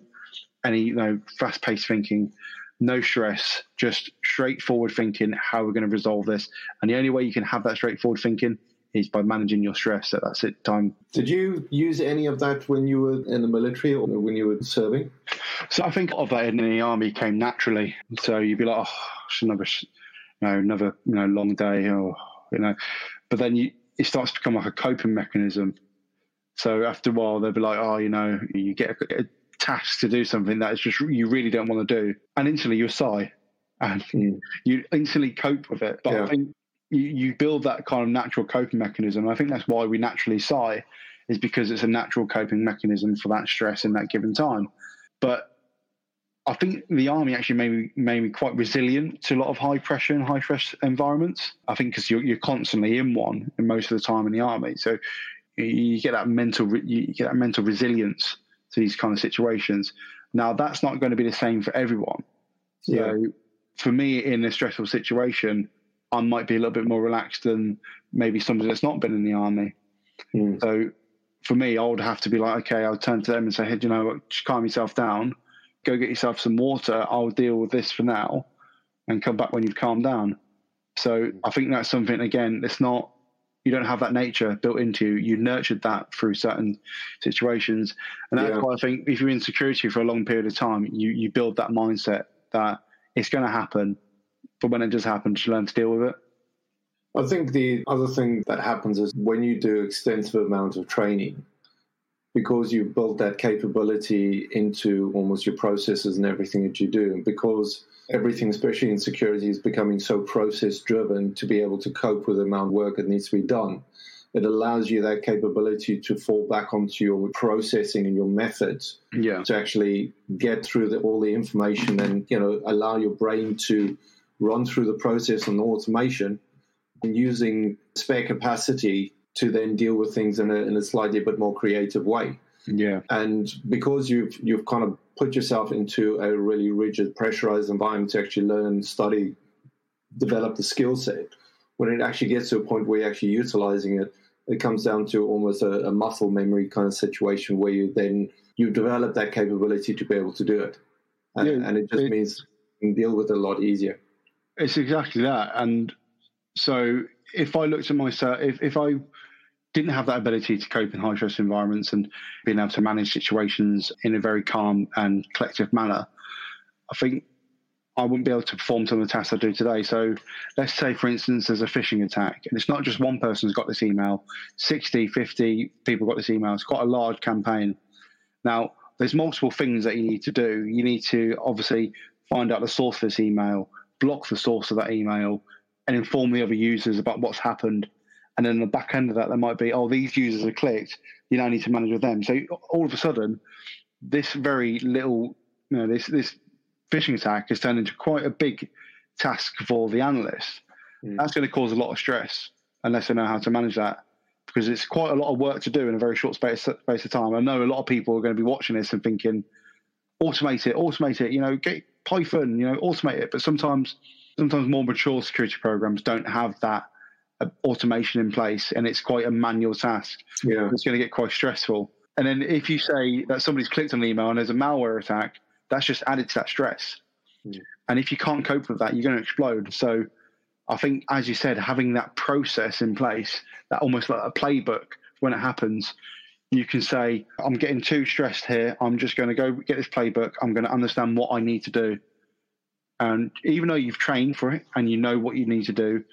any you know fast paced thinking, no stress, just straightforward thinking. How we're going to resolve this, and the only way you can have that straightforward thinking is by managing your stress at that time. Did you use any of that when you were in the military or when you were serving? So I think of that in the army came naturally. So you'd be like, oh, it's another, you know, another you know long day, or you know, but then you it starts to become like a coping mechanism. So after a while, they'll be like, oh, you know, you get a, task to do something that is just you really don't want to do, and instantly you sigh, and mm. you instantly cope with it. But yeah. I think you, you build that kind of natural coping mechanism. I think that's why we naturally sigh, is because it's a natural coping mechanism for that stress in that given time. But I think the army actually made me, made me quite resilient to a lot of high pressure and high stress environments. I think because you're, you're constantly in one and most of the time in the army, so you get that mental you get that mental resilience to these kind of situations. Now, that's not going to be the same for everyone. So, yeah. for me, in a stressful situation, I might be a little bit more relaxed than maybe somebody that's not been in the army. Mm. So, for me, I would have to be like, okay, I'll turn to them and say, hey, you know what, just calm yourself down, go get yourself some water. I'll deal with this for now and come back when you've calmed down. So, I think that's something, again, it's not you don't have that nature built into you. You nurtured that through certain situations, and that's yeah. why I think if you're in security for a long period of time, you you build that mindset that it's going to happen, but when it does happen, just learn to deal with it. I think the other thing that happens is when you do extensive amounts of training, because you've built that capability into almost your processes and everything that you do, and because everything, especially in security, is becoming so process driven to be able to cope with the amount of work that needs to be done. It allows you that capability to fall back onto your processing and your methods yeah. to actually get through the, all the information and you know allow your brain to run through the process and the automation and using spare capacity to then deal with things in a, in a slightly bit more creative way. Yeah. And because you've you've kind of put yourself into a really rigid, pressurized environment to actually learn, study, develop the skill set, when it actually gets to a point where you're actually utilizing it, it comes down to almost a, a muscle memory kind of situation where you then you develop that capability to be able to do it, and, yeah, and it just it, means you can deal with it a lot easier. It's exactly that, and so if I looked at myself, if if I didn't have that ability to cope in high stress environments and being able to manage situations in a very calm and collective manner, I think I wouldn't be able to perform some of the tasks I do today. So let's say, for instance, there's a phishing attack, and it's not just one person's got this email, 60, 50 people got this email. It's quite a large campaign. Now, there's multiple things that you need to do. You need to obviously find out the source of this email, block the source of that email, and inform the other users about what's happened and then the back end of that, there might be, oh, these users are clicked. You now need to manage with them. So all of a sudden, this very little, you know, this this phishing attack has turned into quite a big task for the analyst. Mm. That's going to cause a lot of stress unless they know how to manage that because it's quite a lot of work to do in a very short space, space of time. I know a lot of people are going to be watching this and thinking, automate it, automate it, you know, get Python, you know, automate it. But sometimes, sometimes more mature security programs don't have that automation in place and it's quite a manual task. Yeah. It's going to get quite stressful. And then if you say that somebody's clicked on an email and there's a malware attack, that's just added to that stress. Mm. And if you can't cope with that, you're going to explode. So I think, as you said, having that process in place, that almost like a playbook when it happens, you can say, I'm getting too stressed here. I'm just going to go get this playbook. I'm going to understand what I need to do. And even though you've trained for it and you know what you need to do,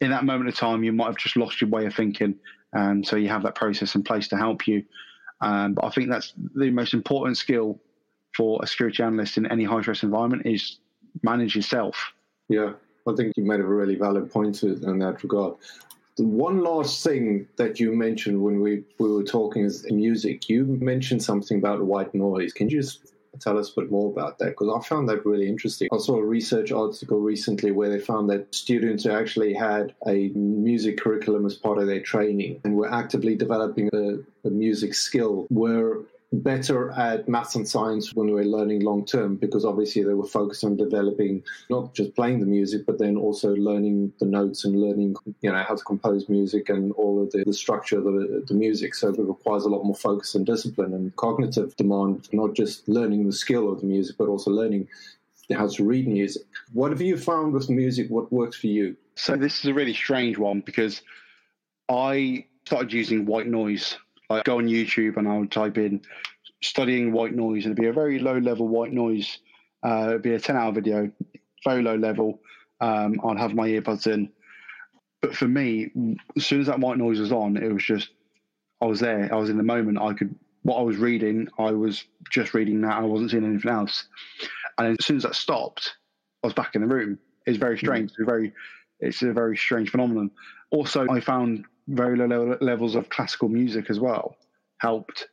in that moment of time, you might have just lost your way of thinking. And so you have that process in place to help you. Um, but I think that's the most important skill for a security analyst in any high stress environment is manage yourself. Yeah, I think you made a really valid point in that regard. The one last thing that you mentioned when we, we were talking is music. You mentioned something about white noise. Can you just tell us a bit more about that? Because I found that really interesting. I saw a research article recently where they found that students who actually had a music curriculum as part of their training and were actively developing a, a music skill were better at maths and science when we were learning long term because obviously they were focused on developing not just playing the music but then also learning the notes and learning you know how to compose music and all of the, the structure of the, the music. So it requires a lot more focus and discipline and cognitive demand not just learning the skill of the music but also learning how to read music. What have you found with music? What works for you? So this is a really strange one because i started using white noise I go on YouTube and I'll type in studying white noise, it'd be a very low level white noise. Uh, it'd be a 10 hour video, very low level. Um, I'd have my earbuds in. But for me, as soon as that white noise was on, it was just, I was there. I was in the moment. I could, what I was reading, I was just reading that. I wasn't seeing anything else. And as soon as that stopped, I was back in the room. It's very strange. It's a very, it's a very strange phenomenon. Also, I found very low levels of classical music as well helped.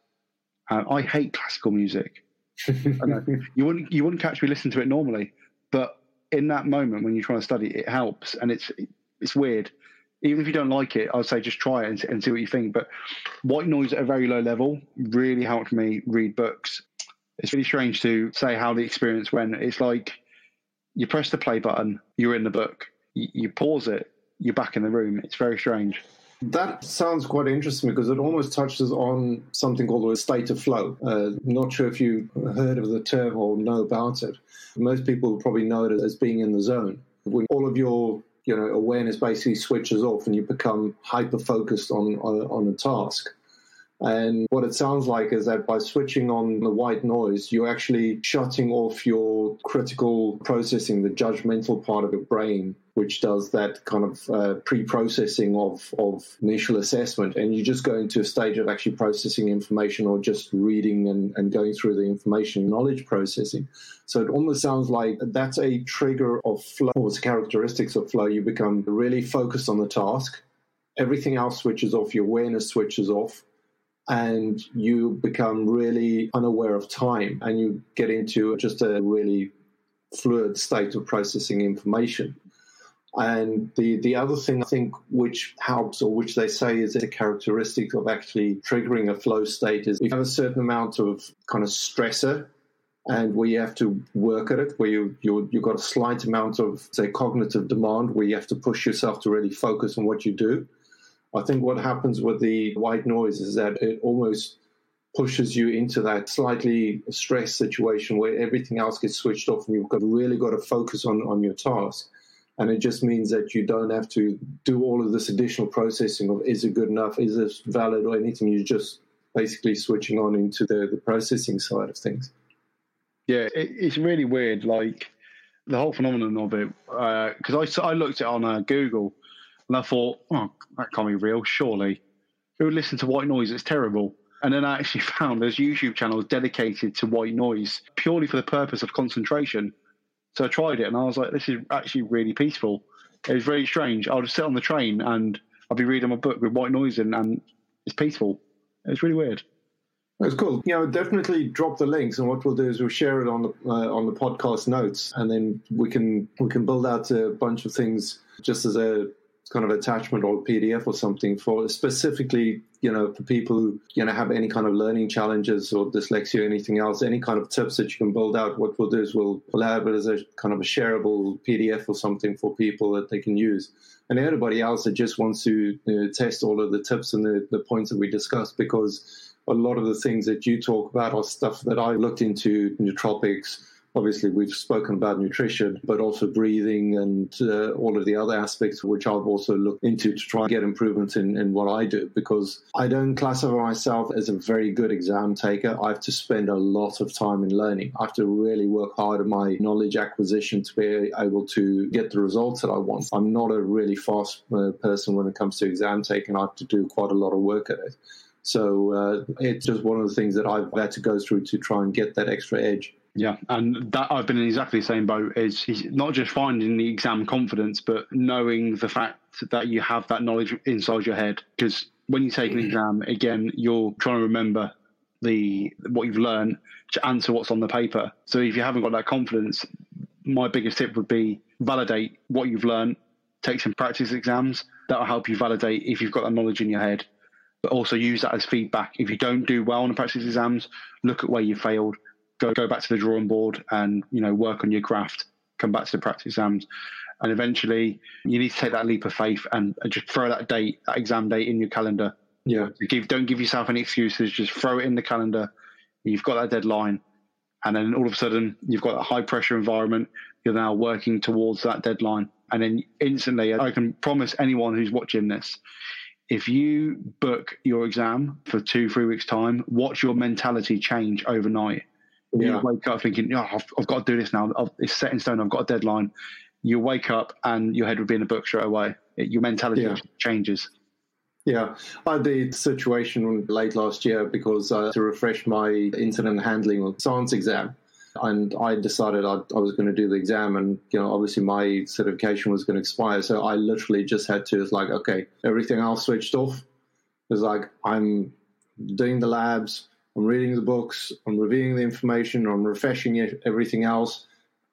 Uh, I hate classical music. you wouldn't you wouldn't catch me listening to it normally, but in that moment when you're trying to study, it helps, and it's it's weird. Even if you don't like it, I'd say just try it and, and see what you think. But white noise at a very low level really helped me read books. It's really strange to say how the experience went. It's like you press the play button, you're in the book. You, you pause it, you're back in the room. It's very strange. That sounds quite interesting because it almost touches on something called a state of flow. Uh, not sure if you heard of the term or know about it. Most people probably know it as being in the zone. When all of your you know awareness basically switches off and you become hyper focused on, on on a task. And what it sounds like is that by switching on the white noise, you're actually shutting off your critical processing, the judgmental part of your brain, which does that kind of uh, pre-processing of, of initial assessment. And you just go into a stage of actually processing information or just reading and, and going through the information knowledge processing. So it almost sounds like that's a trigger of flow, or characteristics of flow. You become really focused on the task. Everything else switches off. Your awareness switches off and you become really unaware of time and you get into just a really fluid state of processing information. And the, the other thing I think which helps or which they say is a characteristic of actually triggering a flow state is you have a certain amount of kind of stressor and where you have to work at it, where you, you you've got a slight amount of, say, cognitive demand, where you have to push yourself to really focus on what you do. I think what happens with the white noise is that it almost pushes you into that slightly stressed situation where everything else gets switched off and you've got really got to focus on, on your task. And it just means that you don't have to do all of this additional processing of is it good enough, is this valid or anything. You're just basically switching on into the, the processing side of things. Yeah, it, it's really weird. Like the whole phenomenon of it, because uh, I, I looked it on uh, Google and I thought, oh, that can't be real, surely. Who would listen to white noise? It's terrible. And then I actually found there's YouTube channels dedicated to white noise purely for the purpose of concentration. So I tried it and I was like, this is actually really peaceful. It was very strange. I would sit on the train and I'd be reading my book with white noise in and it's peaceful. It's really weird. That's cool. You know, definitely drop the links, and what we'll do is we'll share it on the uh, on the podcast notes, and then we can we can build out a bunch of things just as a kind of attachment or PDF or something for specifically, you know, for people who, you know, have any kind of learning challenges or dyslexia or anything else, any kind of tips that you can build out. What we'll do is we'll, we'll have it as a kind of a shareable PDF or something for people that they can use. And anybody else that just wants to you know, test all of the tips and the, the points that we discussed, because a lot of the things that you talk about are stuff that I looked into, nootropics, obviously we've spoken about nutrition, but also breathing and uh, all of the other aspects, which I've also looked into to try and get improvements in, in what I do because I don't classify myself as a very good exam taker. I have to spend a lot of time in learning. I have to really work hard at my knowledge acquisition to be able to get the results that I want. I'm not a really fast uh, person when it comes to exam taking. I have to do quite a lot of work at it. So uh, it's just one of the things that I've had to go through to try and get that extra edge. Yeah, and that I've been in exactly the same boat. Is not just finding the exam confidence, but knowing the fact that you have that knowledge inside your head. Because when you take an exam, again, you're trying to remember the what you've learned to answer what's on the paper. So if you haven't got that confidence, my biggest tip would be validate what you've learned. Take some practice exams. That'll help you validate if you've got that knowledge in your head. But also use that as feedback. If you don't do well on the practice exams, look at where you failed go go back to the drawing board and you know work on your craft come back to the practice exams. And eventually you need to take that leap of faith and just throw that date that exam date in your calendar. Yeah. Give, don't give yourself any excuses just throw it in the calendar. You've got that deadline. And then all of a sudden you've got a high pressure environment. You're now working towards that deadline. And then instantly i can promise anyone who's watching this if you book your exam for two three weeks time watch your mentality change overnight yeah. You wake up thinking, oh, I've, I've, got to do this now. I've, it's set in stone. I've got a deadline. You wake up and your head would be in a book straight away. It, your mentality yeah. changes. Yeah, I had the situation late last year because uh, to refresh my incident handling or science exam, and I decided I, I was going to do the exam, and you know, obviously my certification was going to expire, so I literally just had to. It's like, okay, everything else switched off. It's like I'm doing the labs, I'm reading the books, I'm reviewing the information, I'm refreshing it, everything else,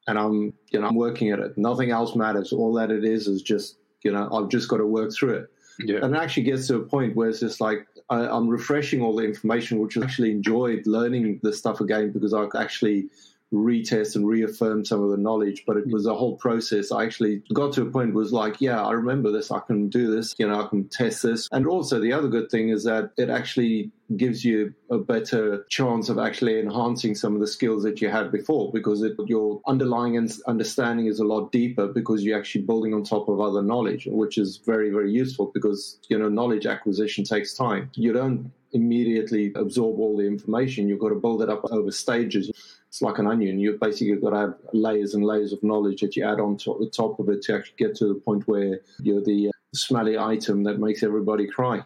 and I'm you know I'm working at it. Nothing else matters. All that it is is just you know I've just got to work through it. Yeah. And it actually gets to a point where it's just like I, I'm refreshing all the information, which I actually enjoyed learning this stuff again because I actually retest and reaffirm some of the knowledge, but it mm. was a whole process. I actually got to a point was like, yeah, I remember this. I can do this. You know, I can test this. And also the other good thing is that it actually gives you a better chance of actually enhancing some of the skills that you had before because it, your underlying understanding is a lot deeper because you're actually building on top of other knowledge, which is very, very useful because, you know, knowledge acquisition takes time. You don't immediately absorb all the information. You've got to build it up over stages it's like an onion. You've basically got to have layers and layers of knowledge that you add on to the top of it to actually get to the point where you're the uh, smelly item that makes everybody cry.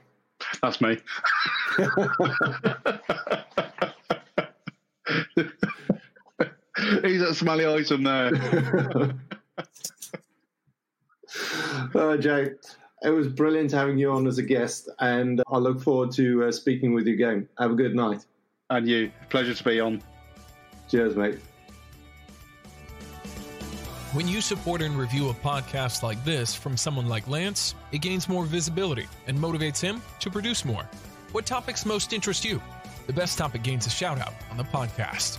That's me. He's that smelly item there. uh, Jay, it was brilliant having you on as a guest, and I look forward to uh, speaking with you again. Have a good night. And you. Pleasure to be on. Cheers, mate. When you support and review a podcast like this from someone like Lance, it gains more visibility and motivates him to produce more. What topics most interest you? The best topic gains a shout out on the podcast.